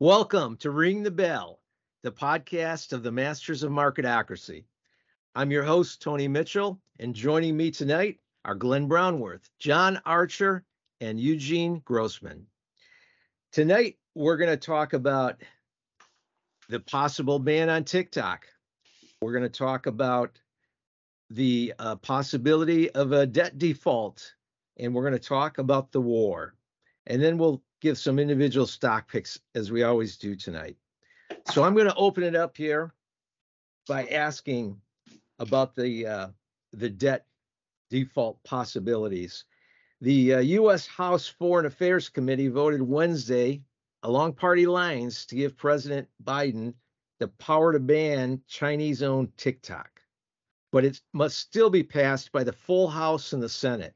Welcome to Ring the Bell, the podcast of the Masters of Marketocracy. I'm your host, Tony Mitchell, and joining me tonight are Glenn Brownworth, John Archer, and Eugene Grossman. Tonight, we're going to talk about the possible ban on TikTok. We're going to talk about the uh, possibility of a debt default, and we're going to talk about the war. And then we'll give some individual stock picks as we always do tonight. So I'm going to open it up here by asking about the uh, the debt default possibilities. The uh, U.S. House Foreign Affairs Committee voted Wednesday along party lines to give President Biden the power to ban Chinese owned TikTok, but it must still be passed by the full House and the Senate.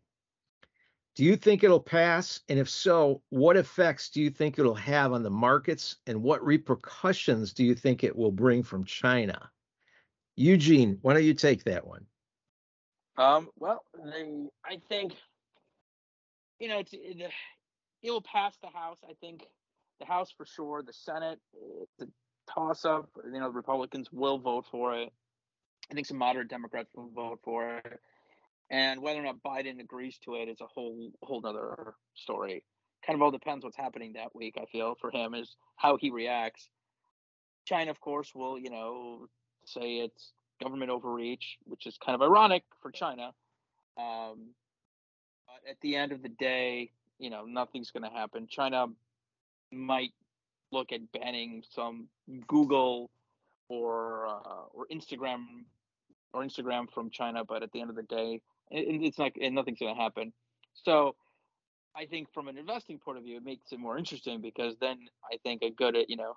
Do you think it'll pass? And if so, what effects do you think it'll have on the markets and what repercussions do you think it will bring from China? Eugene, why don't you take that one? Um, well, the, I think, you know, it, it will pass the House. I think the House for sure. The Senate, it's a toss up. You know, Republicans will vote for it. I think some moderate Democrats will vote for it and whether or not Biden agrees to it is a whole whole other story. Kind of all depends what's happening that week. I feel for him is how he reacts. China, of course, will you know say it's government overreach, which is kind of ironic for China. Um, but at the end of the day, you know nothing's going to happen. China might look at banning some Google or uh, or Instagram or Instagram from China, but at the end of the day, it's not and nothing's going to happen so i think from an investing point of view it makes it more interesting because then i think a good you know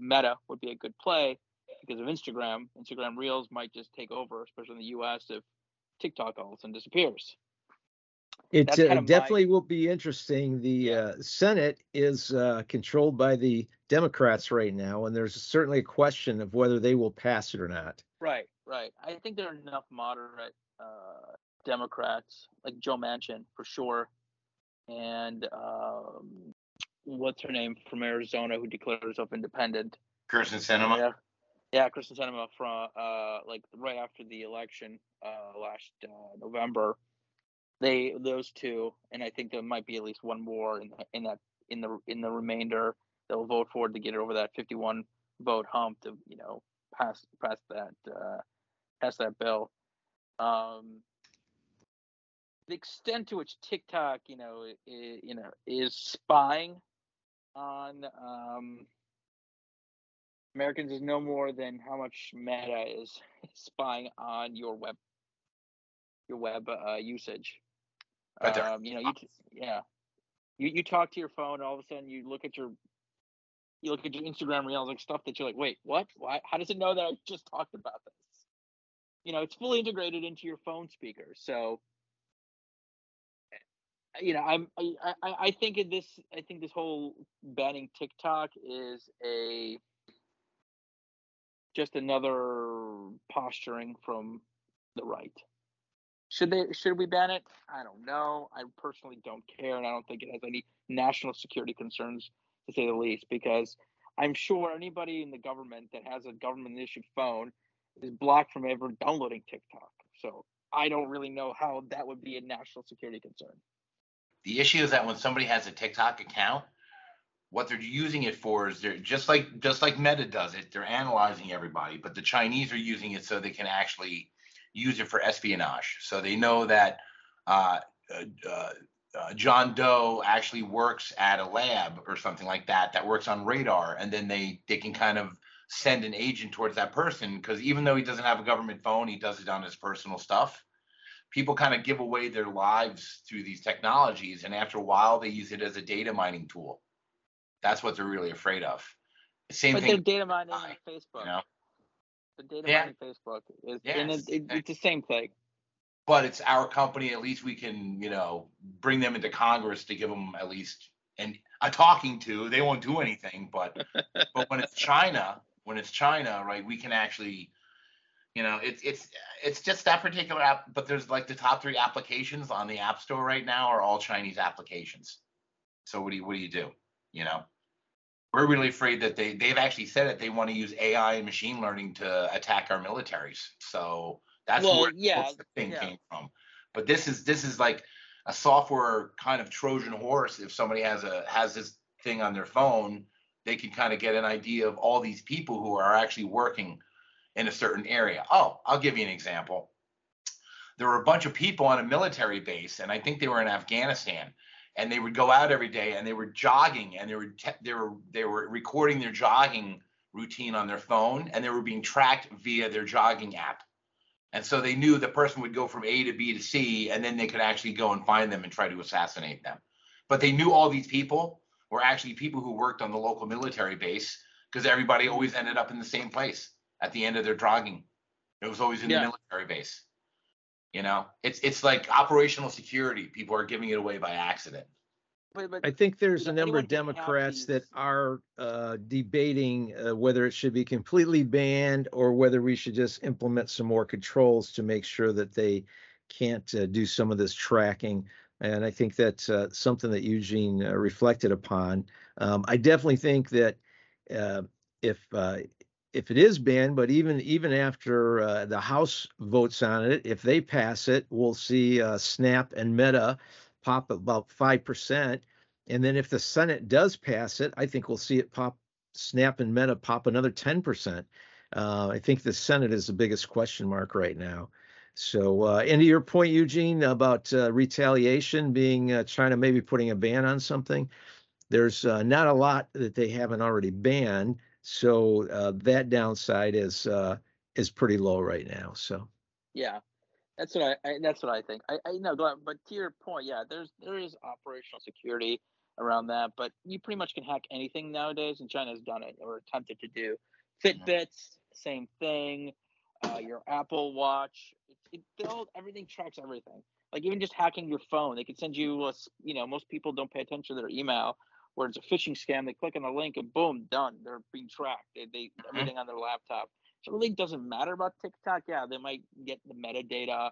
meta would be a good play because of instagram instagram reels might just take over especially in the us if tiktok all of a sudden disappears it uh, definitely my... will be interesting. The uh, Senate is uh, controlled by the Democrats right now, and there's certainly a question of whether they will pass it or not. Right, right. I think there are enough moderate uh, Democrats, like Joe Manchin for sure, and um, what's her name from Arizona who declared herself independent. Kyrsten Sinema. Yeah, yeah, Kyrsten Sinema from uh, like right after the election uh, last uh, November. They those two, and I think there might be at least one more in the, in that in the in the remainder that will vote for it to get it over that 51 vote hump to you know pass pass that uh, pass that bill. Um, the extent to which TikTok, you know, is, you know, is spying on um, Americans is no more than how much Meta is spying on your web, your web uh, usage. Um, you know, you yeah, you you talk to your phone, all of a sudden you look at your you look at your Instagram reels, like stuff that you're like, wait, what? Why? How does it know that I just talked about this? You know, it's fully integrated into your phone speaker, so eh, you know, I'm I, I, I think in this I think this whole banning TikTok is a just another posturing from the right. Should they should we ban it? I don't know. I personally don't care and I don't think it has any national security concerns to say the least because I'm sure anybody in the government that has a government issued phone is blocked from ever downloading TikTok. So I don't really know how that would be a national security concern. The issue is that when somebody has a TikTok account, what they're using it for is they're just like just like Meta does it. They're analyzing everybody, but the Chinese are using it so they can actually use it for espionage. So they know that uh, uh, uh, John Doe actually works at a lab or something like that that works on radar, and then they they can kind of send an agent towards that person because even though he doesn't have a government phone, he does it on his personal stuff. People kind of give away their lives through these technologies and after a while they use it as a data mining tool. That's what they're really afraid of. Same but thing they're data mining on facebook. you know? the data yeah. mining facebook. Is yeah, and it, it, it's the same thing but it's our company at least we can you know bring them into congress to give them at least and a talking to they won't do anything but but when it's china when it's china right we can actually you know it's it's it's just that particular app but there's like the top three applications on the app store right now are all chinese applications so what do you what do you do you know we're really afraid that they they've actually said it. They want to use AI and machine learning to attack our militaries. So that's Well, where yeah, the thing yeah. came from. But this is this is like a software kind of Trojan horse. If somebody has a has this thing on their phone, they can kind of get an idea of all these people who are actually working in a certain area. Oh, I'll give you an example. There were a bunch of people on a military base, and I think they were in Afghanistan, and they would go out every day and they were jogging and they were te- they were they were recording their jogging routine on their phone, and they were being tracked via their jogging app. And so they knew the person would go from A to B to C, and then they could actually go and find them and try to assassinate them. But they knew all these people were actually people who worked on the local military base because everybody always ended up in the same place at the end of their jogging. It was always in Yeah. the military base. You know, it's it's like operational security. People are giving it away by accident. I think there's a number of anyone can have Democrats that are uh, debating uh, whether it should be completely banned or whether we should just implement some more controls to make sure that they can't uh, do some of this tracking. And I think that's uh, something that Eugene uh, reflected upon. Um, I definitely think that uh, if uh, if it is banned, but even even after uh, the House votes on it, if they pass it, we'll see uh, Snap and Meta pop about five percent. And then if the Senate does pass it, I think we'll see it pop, Snap and Meta pop another 10%. Uh, I think the Senate is the biggest question mark right now. So, uh, and to your point, Eugene, about uh, retaliation being uh, China maybe putting a ban on something, there's uh, not a lot that they haven't already banned. So uh, that downside is is pretty low right now. So Yeah, that's what I, I that's what I think. I, I know, but to your point, yeah, there's there is operational security around that, but you pretty much can hack anything nowadays, and China's done it or attempted to do. Fitbits, same thing. Uh, your Apple Watch, it, it build everything tracks everything. Like even just hacking your phone, they could send you a, s- you know, most people don't pay attention to their email, where it's a phishing scam. They click on the link and boom, done. They're being tracked. They, they everything on their laptop. Really doesn't matter about TikTok. Yeah, they might get the metadata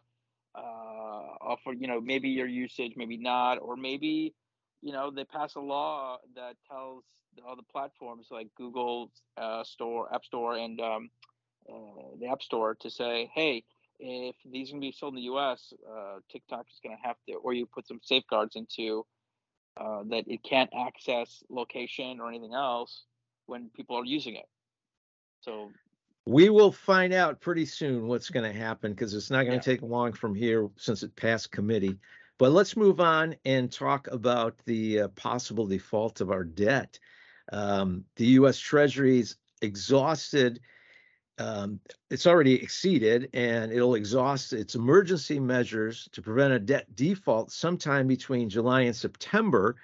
uh, off of you know maybe your usage, maybe not, or maybe you know they pass a law that tells all the platforms like Google uh, Store, App Store, and um, uh, the App Store to say, hey, if these are going to be sold in the U.S., uh, TikTok is going to have to, or you put some safeguards into uh, that it can't access location or anything else when people are using it. So we will find out pretty soon what's going to happen because it's not going Yeah. to take long from here since it passed committee. But let's move on and talk about the uh, possible default of our debt. Um, the U.S. Treasury's exhausted. Um, it's already exceeded, and it'll exhaust its emergency measures to prevent a debt default sometime between July and September,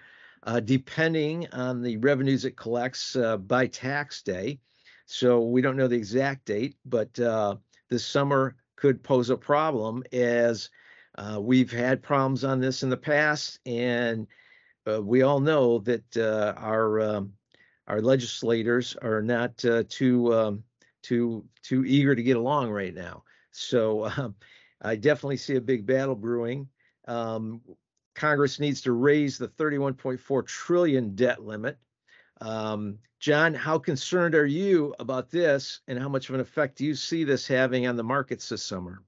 uh, depending on the revenues it collects uh, by tax day. So we don't know the exact date, but uh, this summer could pose a problem as uh, we've had problems on this in the past, and uh, we all know that uh, our um, our legislators are not uh, too um, too too eager to get along right now. So um, I definitely see a big battle brewing. Um, Congress needs to raise the 31.4 trillion debt limit. Um, John, how concerned are you about this, and how much of an effect do you see this having on the markets this summer?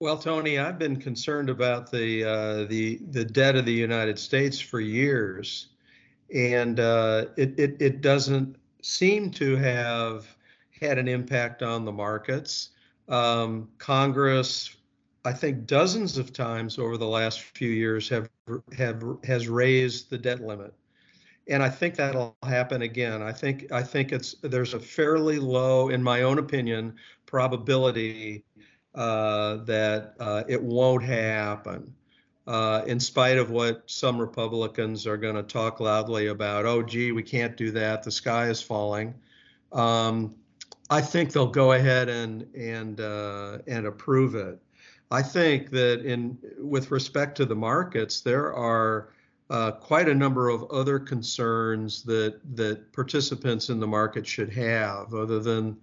Well, Tony, I've been concerned about the uh, the the debt of the United States for years, and uh, it, it it doesn't seem to have had an impact on the markets. Um, Congress, I think, dozens of times over the last few years have have has raised the debt limit, and I think that'll happen again. I think I think it's there's a fairly low, in my own opinion, probability uh, that uh, it won't happen, uh, in spite of what some Republicans are going to talk loudly about. Oh, gee, we can't do that. The sky is falling. Um, I think they'll go ahead and and uh, and approve it. I think that in with respect to the markets, there are uh, quite a number of other concerns that that participants in the market should have, other than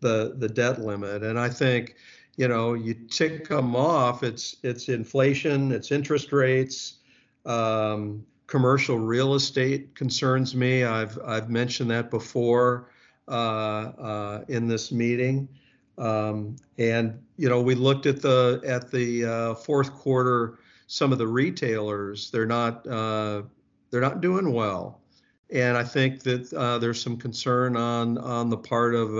the the debt limit. And I think you know, you tick them off. It's it's inflation, it's interest rates, um, commercial real estate concerns me. I've I've mentioned that before uh, uh, in this meeting. Um, and you know, we looked at the at the uh, fourth quarter. Some of the retailers they're not uh, they're not doing well, and I think that uh, there's some concern on on the part of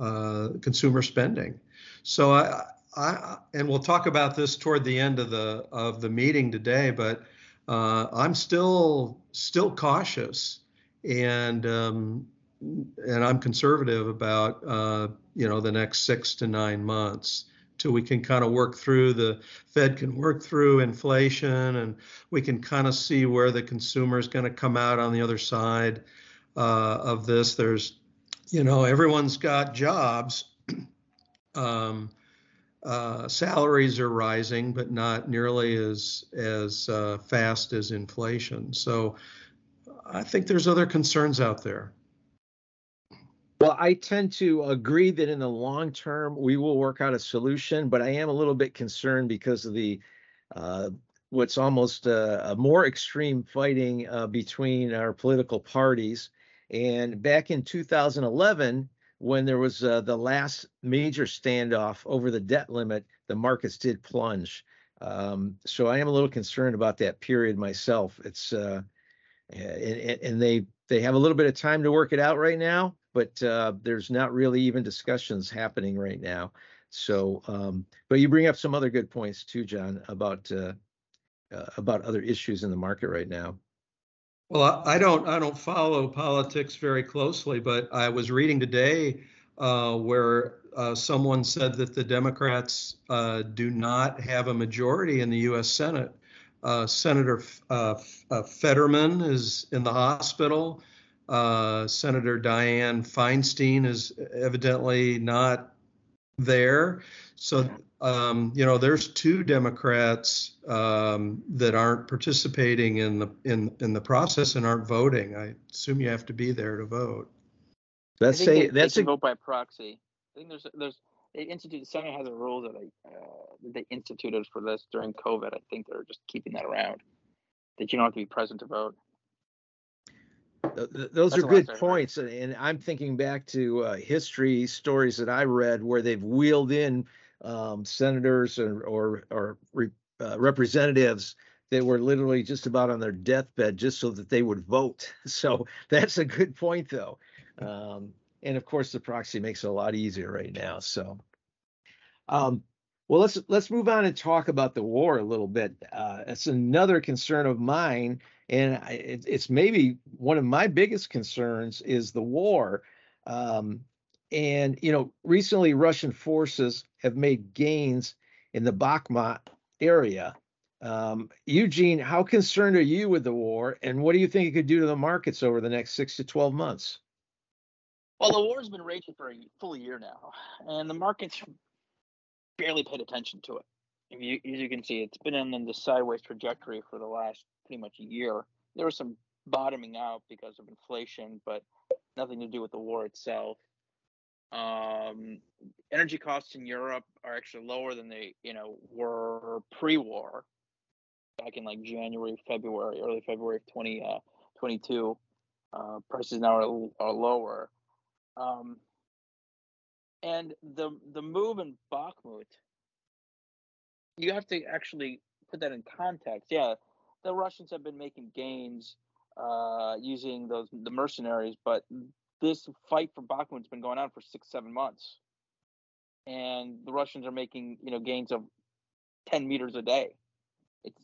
uh, consumer spending. So I, I and we'll talk about this toward the end of the of the meeting today, but I'm still still cautious, and um, and I'm conservative about uh, you know the next six to nine months till we can kind of work through the Fed can work through inflation and we can kind of see where the consumer is going to come out on the other side uh, of this. There's you know everyone's got jobs. um, uh, salaries are rising, but not nearly as as uh, fast as inflation. So I think there's other concerns out there. Well, I tend to agree that in the long term we will work out a solution, but I am a little bit concerned because of the uh, what's almost a, more extreme fighting uh, between our political parties. And back in 2011, when there was uh, the last major standoff over the debt limit, the markets did plunge. Um, so I am a little concerned about that period myself. It's uh, and, and they they have a little bit of time to work it out right now but uh, there's not really even discussions happening right now. So, um, but you bring up some other good points too, John, about uh, uh, about other issues in the market right now. Well, I don't I don't follow politics very closely, but I was reading today uh, where uh, someone said that the Democrats uh, do not have a majority in the U.S. Senate. Senator Fetterman is in the hospital. Uh, Senator Dianne Feinstein is evidently not there. So, um, you know, there's two Democrats um, that aren't participating in the in in the process and aren't voting. I assume you have to be there to vote. Let's say they, that's they a vote by proxy. I think there's there's they institute the Senate has a rule that they uh, that they instituted for this during COVID. I think they're just keeping that around that you don't have to be present to vote those That's are good points, and I'm thinking back to uh, history stories that I read where they've wheeled in um, senators or or, or re, uh, representatives that were literally just about on their deathbed just so that they would vote. So that's a good point, though. Um, and of course, the proxy makes it a lot easier right now. So, um, well, let's let's move on and talk about the war a little bit. Uh, it's another concern of mine and it, it's maybe one of my biggest concerns is the war. Um, and you know, recently Russian forces have made gains in the Bakhmut area. Um, Eugene, how concerned are you with the war, and what do you think it could do to the markets over the next six to twelve months? Well, the war's been raging for a full year now, and the markets barely paid attention to it. You, as you can see, it's been in the sideways trajectory for the last pretty much a year. There was some bottoming out because of inflation, but nothing to do with the war itself. Um, energy costs in Europe are actually lower than they, you know, were pre-war, back in like January, February, early February of 2022. Uh, uh, prices now are, are lower. Um, and the the move in Bakhmut, you have to actually put that in context. Yeah, the Russians have been making gains uh, using those the mercenaries, but this fight for Bakhmut's been going on for six, seven months, and the Russians are making you know gains of ten meters a day. It's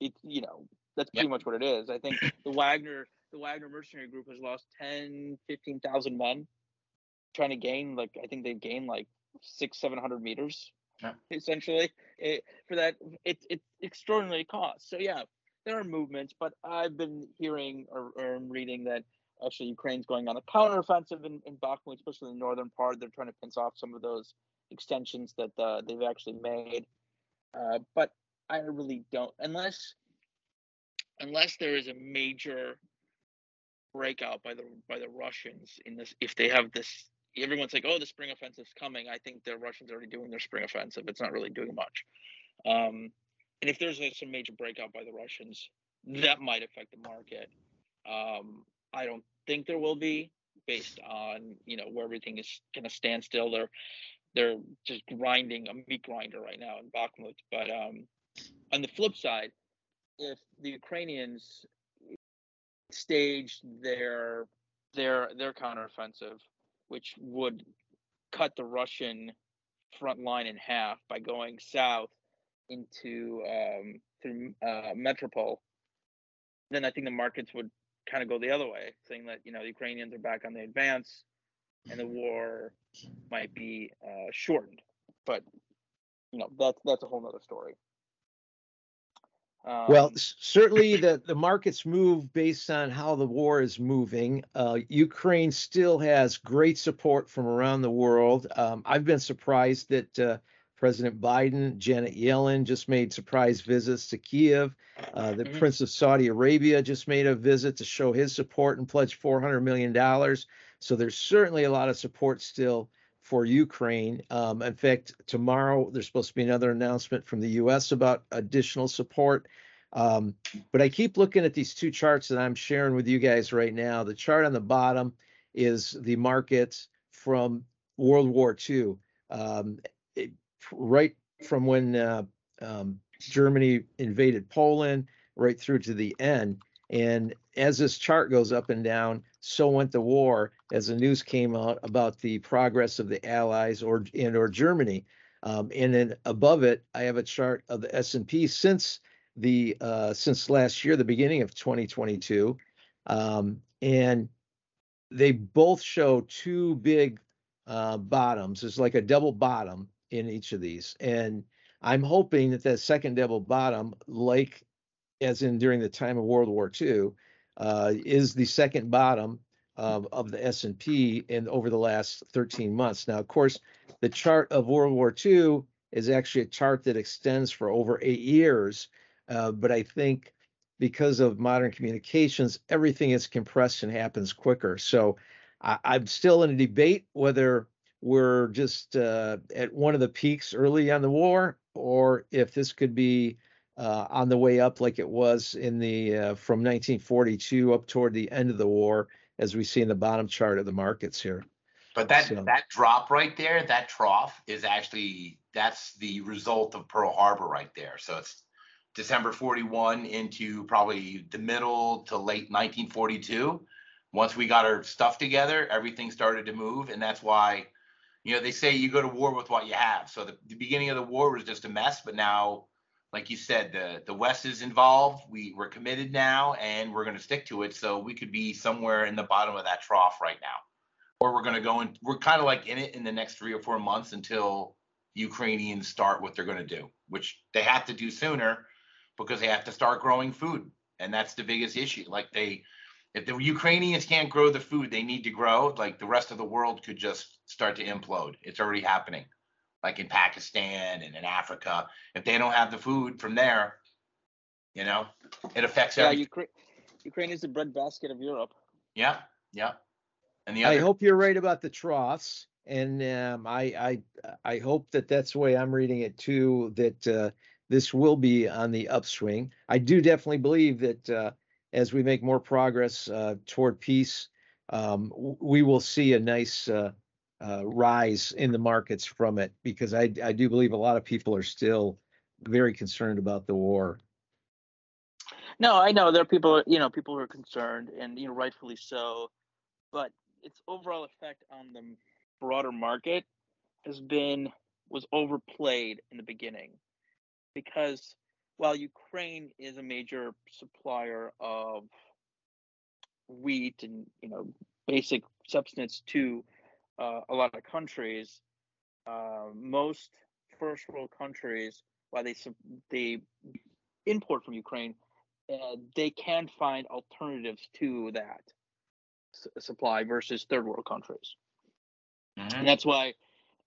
it's you know that's pretty yep. much what it is. I think the Wagner the Wagner mercenary group has lost 10, 15,000 men trying to gain like I think they've gained like six, seven hundred meters. Yeah. Essentially, it, for that, it's it's extraordinary cost. So yeah, there are movements, but I've been hearing or, or reading that actually Ukraine's going on a counteroffensive in, in Bakhmut, especially in the northern part. They're trying to pinch off some of those extensions that uh, they've actually made. Uh, but I really don't, unless unless there is a major breakout by the by the Russians in this. If they have this, everyone's like, "Oh, the spring offensive's coming." I think the Russians are already doing their spring offensive. It's not really doing much. Um, and if there's some major breakout by the Russians, that might affect the market. Um, I don't think there will be, based on you know where everything is going to stand still. They're they're just grinding a meat grinder right now in Bakhmut. But um, on the flip side, if the Ukrainians staged their their their counteroffensive, which would cut the Russian front line in half by going south into um, through uh, Melitopol, then I think the markets would kind of go the other way, saying that you know the Ukrainians are back on the advance and the war might be uh, shortened. But you know that's that's a whole other story. Um, well, certainly the, the markets move based on how the war is moving. Uh, Ukraine still has great support from around the world. Um, I've been surprised that uh, President Biden, Janet Yellen just made surprise visits to Kiev. Uh, the mm-hmm. Prince of Saudi Arabia just made a visit to show his support and pledged $400 million. So there's certainly a lot of support still for Ukraine. Um, in fact, tomorrow there's supposed to be another announcement from the U.S. about additional support. Um, but I keep looking at these two charts that I'm sharing with you guys right now. The chart on the bottom is the market from World War II. Um, it, right from when uh, um, Germany invaded Poland right through to the end. And as this chart goes up and down, so went the war as the news came out about the progress of the Allies or and or Germany. Um, and then above it, I have a chart of the S&P since the uh, since last year, the beginning of 2022, um, and they both show two big uh, bottoms. It's like a double bottom in each of these. And I'm hoping that that second double bottom, like as in during the time of World War II, uh, is the second bottom of, of the S&P in over the last 13 months. Now, of course, the chart of World War II is actually a chart that extends for over eight years. Uh, but I think because of modern communications, everything is compressed and happens quicker. So I, am still in a debate whether we're just uh, at one of the peaks early on the war, or if this could be uh, on the way up like it was in the uh, from 1942 up toward the end of the war, as we see in the bottom chart of the markets here. But that so. that drop right there, that trough is actually that's the result of Pearl Harbor right there. So it's December 41 into probably the middle to late 1942. Once we got our stuff together, everything started to move, and that's why you know, they say you go to war with what you have. So the, the beginning of the war was just a mess, but now, like you said, the the West is involved. We we're committed now, and we're going to stick to it. So we could be somewhere in the bottom of that trough right now, or we're going to go and we're kind of like in it in the next three or four months until Ukrainians start what they're going to do, which they have to do sooner because they have to start growing food, and that's the biggest issue. Like they if the Ukrainians can't grow the food they need to grow, like the rest of the world could just start to implode. It's already happening, like in Pakistan and in Africa. If they don't have the food from there, you know, it affects yeah, Ukraine, Ukraine is the breadbasket of Europe. Yeah, yeah. And the other- I hope you're right about the troughs, and um, I I I hope that that's the way I'm reading it too. That uh, this will be on the upswing. I do definitely believe that. Uh, as we make more progress uh, toward peace, um, we will see a nice uh, rise in the markets from it because I, I do believe a lot of people are still very concerned about the war. No, I know there are people, you know, people who are concerned, and you know, rightfully so. But its overall effect on the broader market has been was overplayed in the beginning because while Ukraine is a major supplier of wheat and you know basic substance to uh, a lot of countries, uh, most first world countries, while they they import from Ukraine, uh, they can find alternatives to that s- supply versus third world countries, mm-hmm. and that's why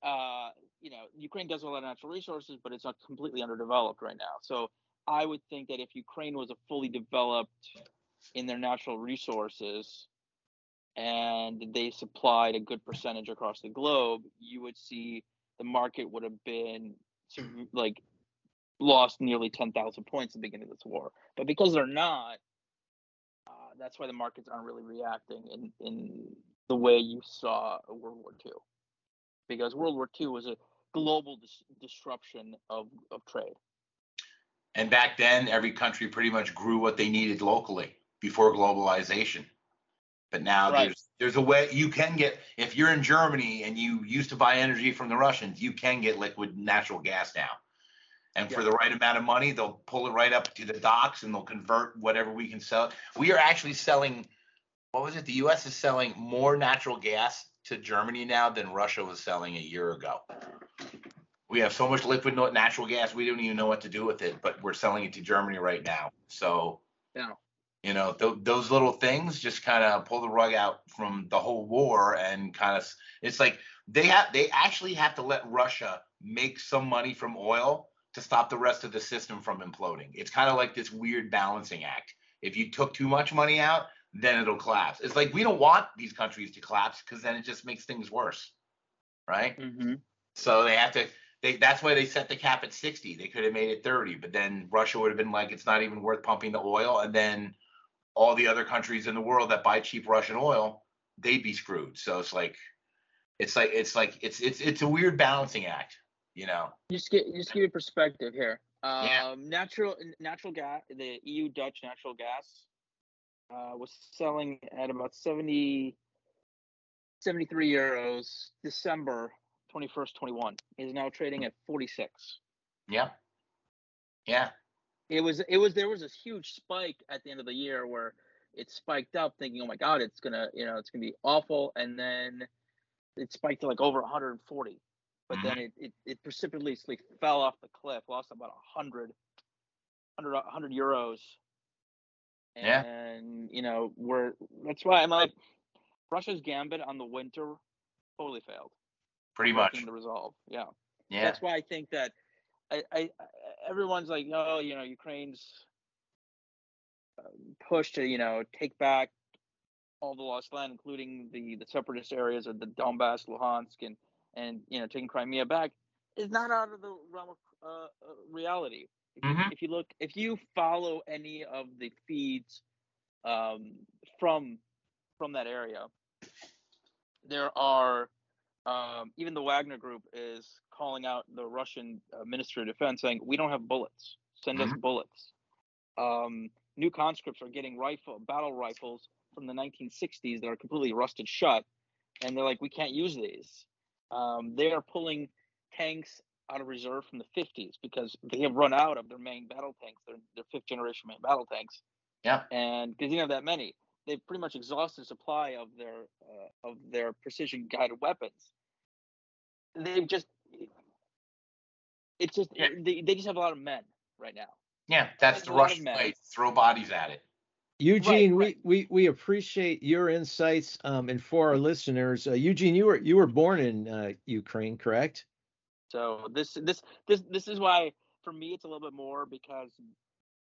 uh, you know, Ukraine does have a lot of natural resources, but it's not completely underdeveloped right now. So I would think that if Ukraine was a fully developed in their natural resources and they supplied a good percentage across the globe, you would see the market would have been like lost nearly 10,000 points at the beginning of this war. But because they're not, uh, that's why the markets aren't really reacting in, in the way you saw World War II. Because World War II was a global dis- disruption of, of trade. And back then, every country pretty much grew what they needed locally before globalization. But now right. there's there's a way you can get if you're in Germany and you used to buy energy from the Russians, you can get liquid natural gas now. And yeah. for the right amount of money, they'll pull it right up to the docks and they'll convert whatever we can sell. We are actually selling what was it? The US is selling more natural gas to Germany now than Russia was selling a year ago. We have so much liquid natural gas, we don't even know what to do with it, but we're selling it to Germany right now. So, yeah. You know, th- those little things just kind of pull the rug out from the whole war and kind of, it's like they have, they actually have to let Russia make some money from oil to stop the rest of the system from imploding. It's kind of like this weird balancing act. If you took too much money out, then it'll collapse. It's like we don't want these countries to collapse because then it just makes things worse, right? Mm-hmm. So they have to they that's why they set the cap at 60. They could have made it 30, but then Russia would have been like, it's not even worth pumping the oil. And then all the other countries in the world that buy cheap Russian oil, they'd be screwed. So it's like it's like it's like it's it's it's a weird balancing act, you know. Just get just give you perspective here. Um, yeah. natural natural gas the EU Dutch natural gas uh, was selling at about 70 73 euros December 21st, 21 is now trading at 46. Yeah. Yeah. It was it was there was this huge spike at the end of the year where it spiked up thinking, "Oh my god, it's to, you know, it's to be awful." And then it spiked to like over 140. But mm-hmm. then it, it it precipitously fell off the cliff, lost about 100 100 100 euros. And, yeah. you know, we're that's why I'm like Russia's gambit on the winter totally failed pretty much the resolve. Yeah. Yeah. That's why I think that I, I everyone's like, oh, you know, Ukraine's um, push to you know take back all the lost land, including the the separatist areas of the Donbass, Luhansk, and and you know taking Crimea back, is not out of the realm of uh, uh reality. If you, mm-hmm. if you, look, if you follow any of the feeds um, from from that area, there are um, even the Wagner Group is calling out the Russian uh, Ministry of Defense, saying we don't have bullets. Send mm-hmm. us bullets. Um, new conscripts are getting rifle battle rifles from the 1960s that are completely rusted shut, and they're like, we can't use these. Um, they are pulling tanks out of reserve from the 50s because they have run out of their main battle tanks, their, their fifth generation main battle tanks. Yeah. And because you don't have that many, they've pretty much exhausted supply of their uh, of their precision guided weapons they've just it's just yeah. they, they just have a lot of men right now. Yeah, that's the Russian way. Throw bodies at it. Eugene, right, right. we, we we appreciate your insights. Um, and for our listeners, uh, Eugene, you were you were born in uh, Ukraine, correct? So this this this this is why for me it's a little bit more because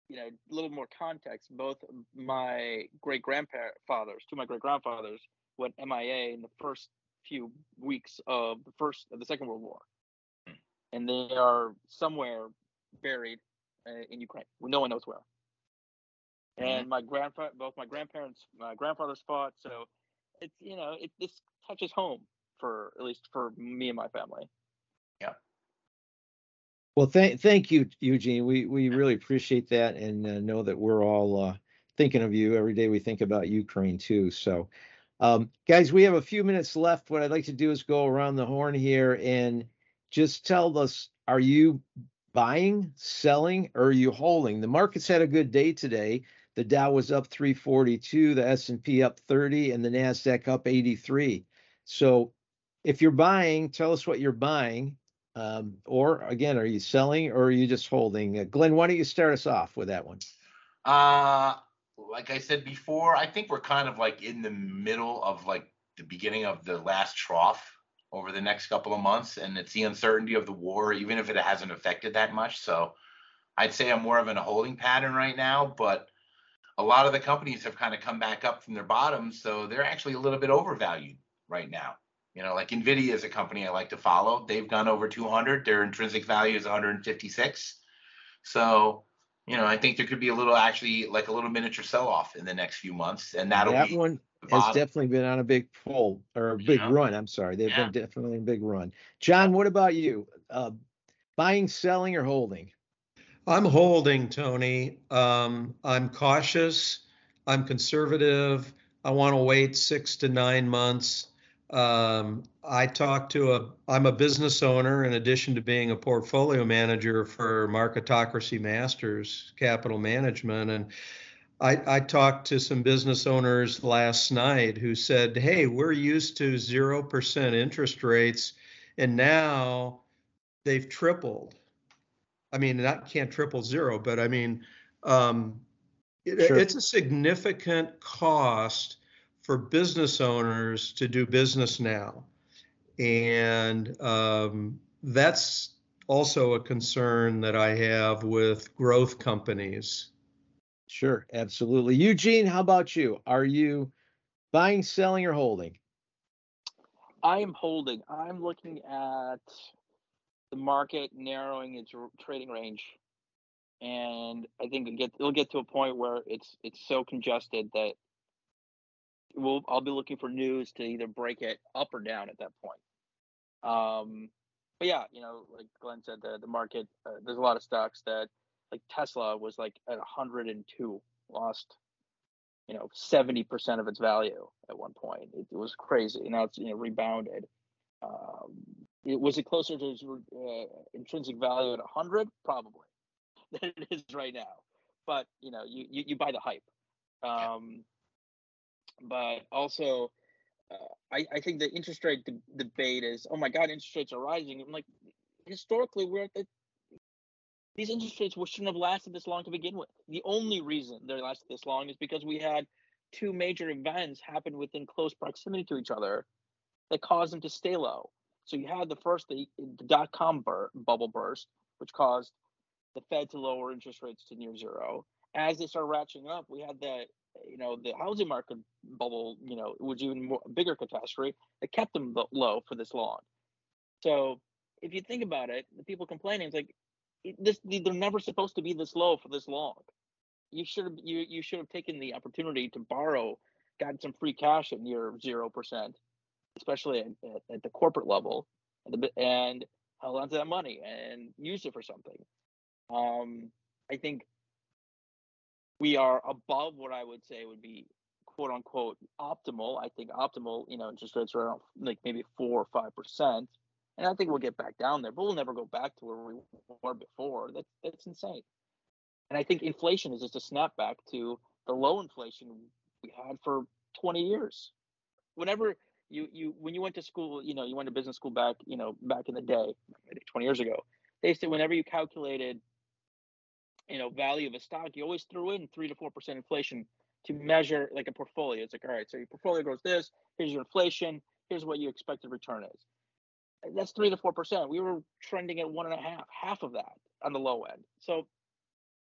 you know a little more context. Both my great grandfathers, two of my great grandfathers, went MIA in the first few weeks of the first of the Second World War, hmm. and they are somewhere buried uh, in Ukraine. No one knows where. Mm-hmm. And my grandfather, both my grandparents, my grandfather's fought, so it's you know it this touches home for at least for me and my family. Yeah. Well, thank thank you, Eugene. We we really appreciate that, and uh, know that we're all uh, thinking of you every day. We think about Ukraine too. So, um, guys, we have a few minutes left. What I'd like to do is go around the horn here and just tell us: Are you buying, selling, or are you holding? The markets had a good day today. The Dow was up 342, the S&P up 30, and the Nasdaq up 83. So, if you're buying, tell us what you're buying. Um, or again, are you selling or are you just holding? Uh, Glenn, why don't you start us off with that one? Uh, like I said before, I think we're kind of like in the middle of like the beginning of the last trough over the next couple of months. And it's the uncertainty of the war, even if it hasn't affected that much. So I'd say I'm more of in a holding pattern right now, but a lot of the companies have kind of come back up from their bottoms. So they're actually a little bit overvalued right now. You know, like Nvidia is a company I like to follow. They've gone over 200. Their intrinsic value is 156. So, you know, I think there could be a little actually like a little miniature sell off in the next few months, and that'll that be one has definitely been on a big pull or a big Yeah. run. I'm sorry. They've Yeah. been definitely a big run. John, what about you? Uh, buying, selling, or holding? I'm holding, Tony. Um, I'm cautious. I'm conservative. I want to wait six to nine months. Um, I talked to a, I'm a business owner in addition to being a portfolio manager for Marketocracy Masters Capital Management. And I, I talked to some business owners last night who said, Hey, we're used to 0% interest rates, and now they've tripled. I mean, that can't triple zero, but I mean, um, it, Sure. it's a significant cost for business owners to do business now. And um, that's also a concern that I have with growth companies. Sure, absolutely. Eugene, how about you? Are you buying, selling, or holding? I am holding. I'm looking at the market narrowing its trading range, and I think it get it'll get to a point where it's it's so congested that we'll I'll be looking for news to either break it up or down at that point. Um, but yeah, you know, like Glenn said, the the market uh, there's a lot of stocks that like Tesla was like at 102, lost you know 70% of its value at one point. It, it was crazy. Now it's you know rebounded. Um, it, was it closer to its uh, intrinsic value at 100? Probably than it is right now. But you know, you you, you buy the hype. Um, but also, uh, I I think the interest rate de- debate is oh my god, interest rates are rising. I'm like, historically we're at the these interest rates shouldn't have lasted this long to begin with. The only reason they lasted this long is because we had two major events happen within close proximity to each other that caused them to stay low. So you had the first, the, the dot com bur- bubble burst, which caused the Fed to lower interest rates to near zero. As they started ratcheting up, we had the, you know, the housing market bubble, you know, was even more bigger catastrophe that kept them low for this long. So if you think about it, the people complaining, it's like, this they're never supposed to be this low for this long. You should have you you should have taken the opportunity to borrow, gotten some free cash at near zero percent, especially at, at, at the corporate level, and, and held onto that money and used it for something. Um, I think we are above what I would say would be quote unquote optimal. I think optimal, you know, interest rates are around like maybe four or five percent. And I think we'll get back down there, but we'll never go back to where we were before. That's that's insane. And I think inflation is just a snapback to the low inflation we had for 20 years. Whenever you you when you went to school, you know, you went to business school back, you know, back in the day, 20 years ago, they said whenever you calculated, you know, value of a stock, you always threw in three to four percent inflation to measure like a portfolio. It's like, all right, so your portfolio grows this, here's your inflation, here's what you expected return is that's three to four percent. We were trending at one and a half, half of that on the low end. So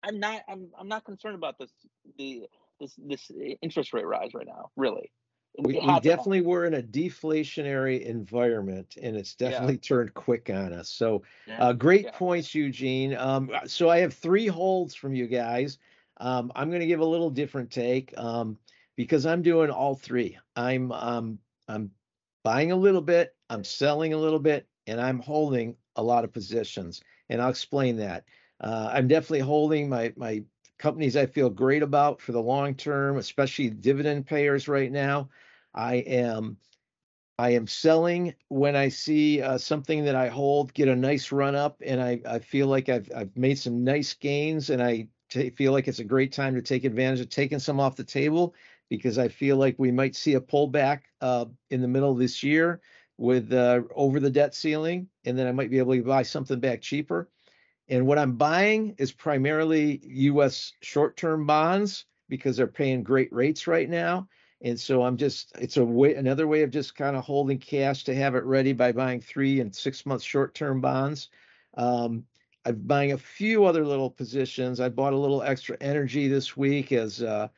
I'm not I'm I'm not concerned about this the this this interest rate rise right now, really. We, we had to happen. definitely were in a deflationary environment, and it's Yeah. definitely turned quick on us. So, Yeah. uh, great Yeah. points, Eugene. Um, so I have three holds from you guys. Um, I'm going to give a little different take um, because I'm doing all three. I'm um, I'm buying a little bit, I'm selling a little bit, and I'm holding a lot of positions. And I'll explain that. Uh, I'm definitely holding my my companies I feel great about for the long term, especially dividend payers right now. I am I am selling when I see uh, something that I hold get a nice run up, and I, I feel like I've I've made some nice gains, and I feel like it's a great time to take advantage of taking some off the table because I feel like we might see a pullback uh, in the middle of this year with uh, over the debt ceiling, and then I might be able to buy something back cheaper. And what I'm buying is primarily U.S. short-term bonds because they're paying great rates right now. And so I'm just, it's a way, another way of just kind of holding cash to have it ready by buying three and six month short term bonds. Um, I'm buying a few other little positions. I bought a little extra energy this week as, uh,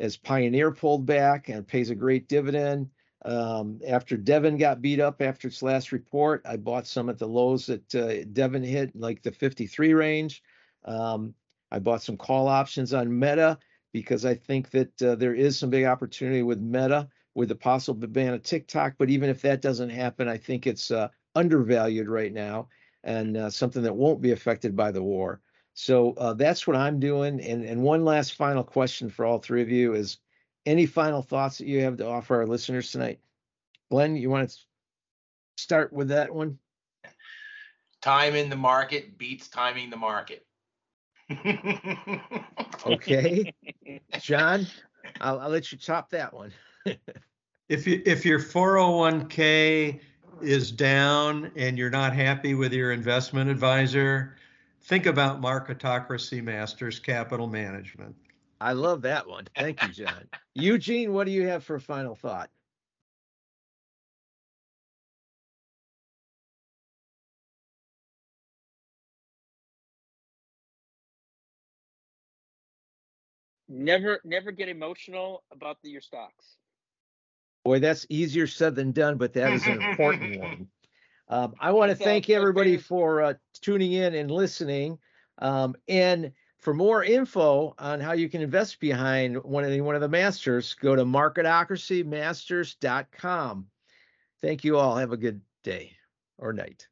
as Pioneer pulled back and pays a great dividend. Um, after Devon got beat up after its last report, I bought some at the lows that uh, Devon hit, like the 53 range. Um, I bought some call options on Meta because I think that uh, there is some big opportunity with Meta with the possible ban of TikTok. But even if that doesn't happen, I think it's uh, undervalued right now and uh, something that won't be affected by the war. So uh, that's what I'm doing. And and one last final question for all three of you is: any final thoughts that you have to offer our listeners tonight? Glenn, you want to start with that one? Time in the market beats timing the market. okay, John, I'll, I'll let you top that one. if you if your 401k is down and you're not happy with your investment advisor, think about Marketocracy Masters Capital Management. I love that one. Thank you, John. Eugene, what do you have for a final thought? Never, never get emotional about the, your stocks. Boy, that's easier said than done, but that is an important one. Um, I want to thank everybody for uh, tuning in and listening. Um, and for more info on how you can invest behind one of the one of the masters, go to marketocracymasters.com. Thank you all. Have a good day or night.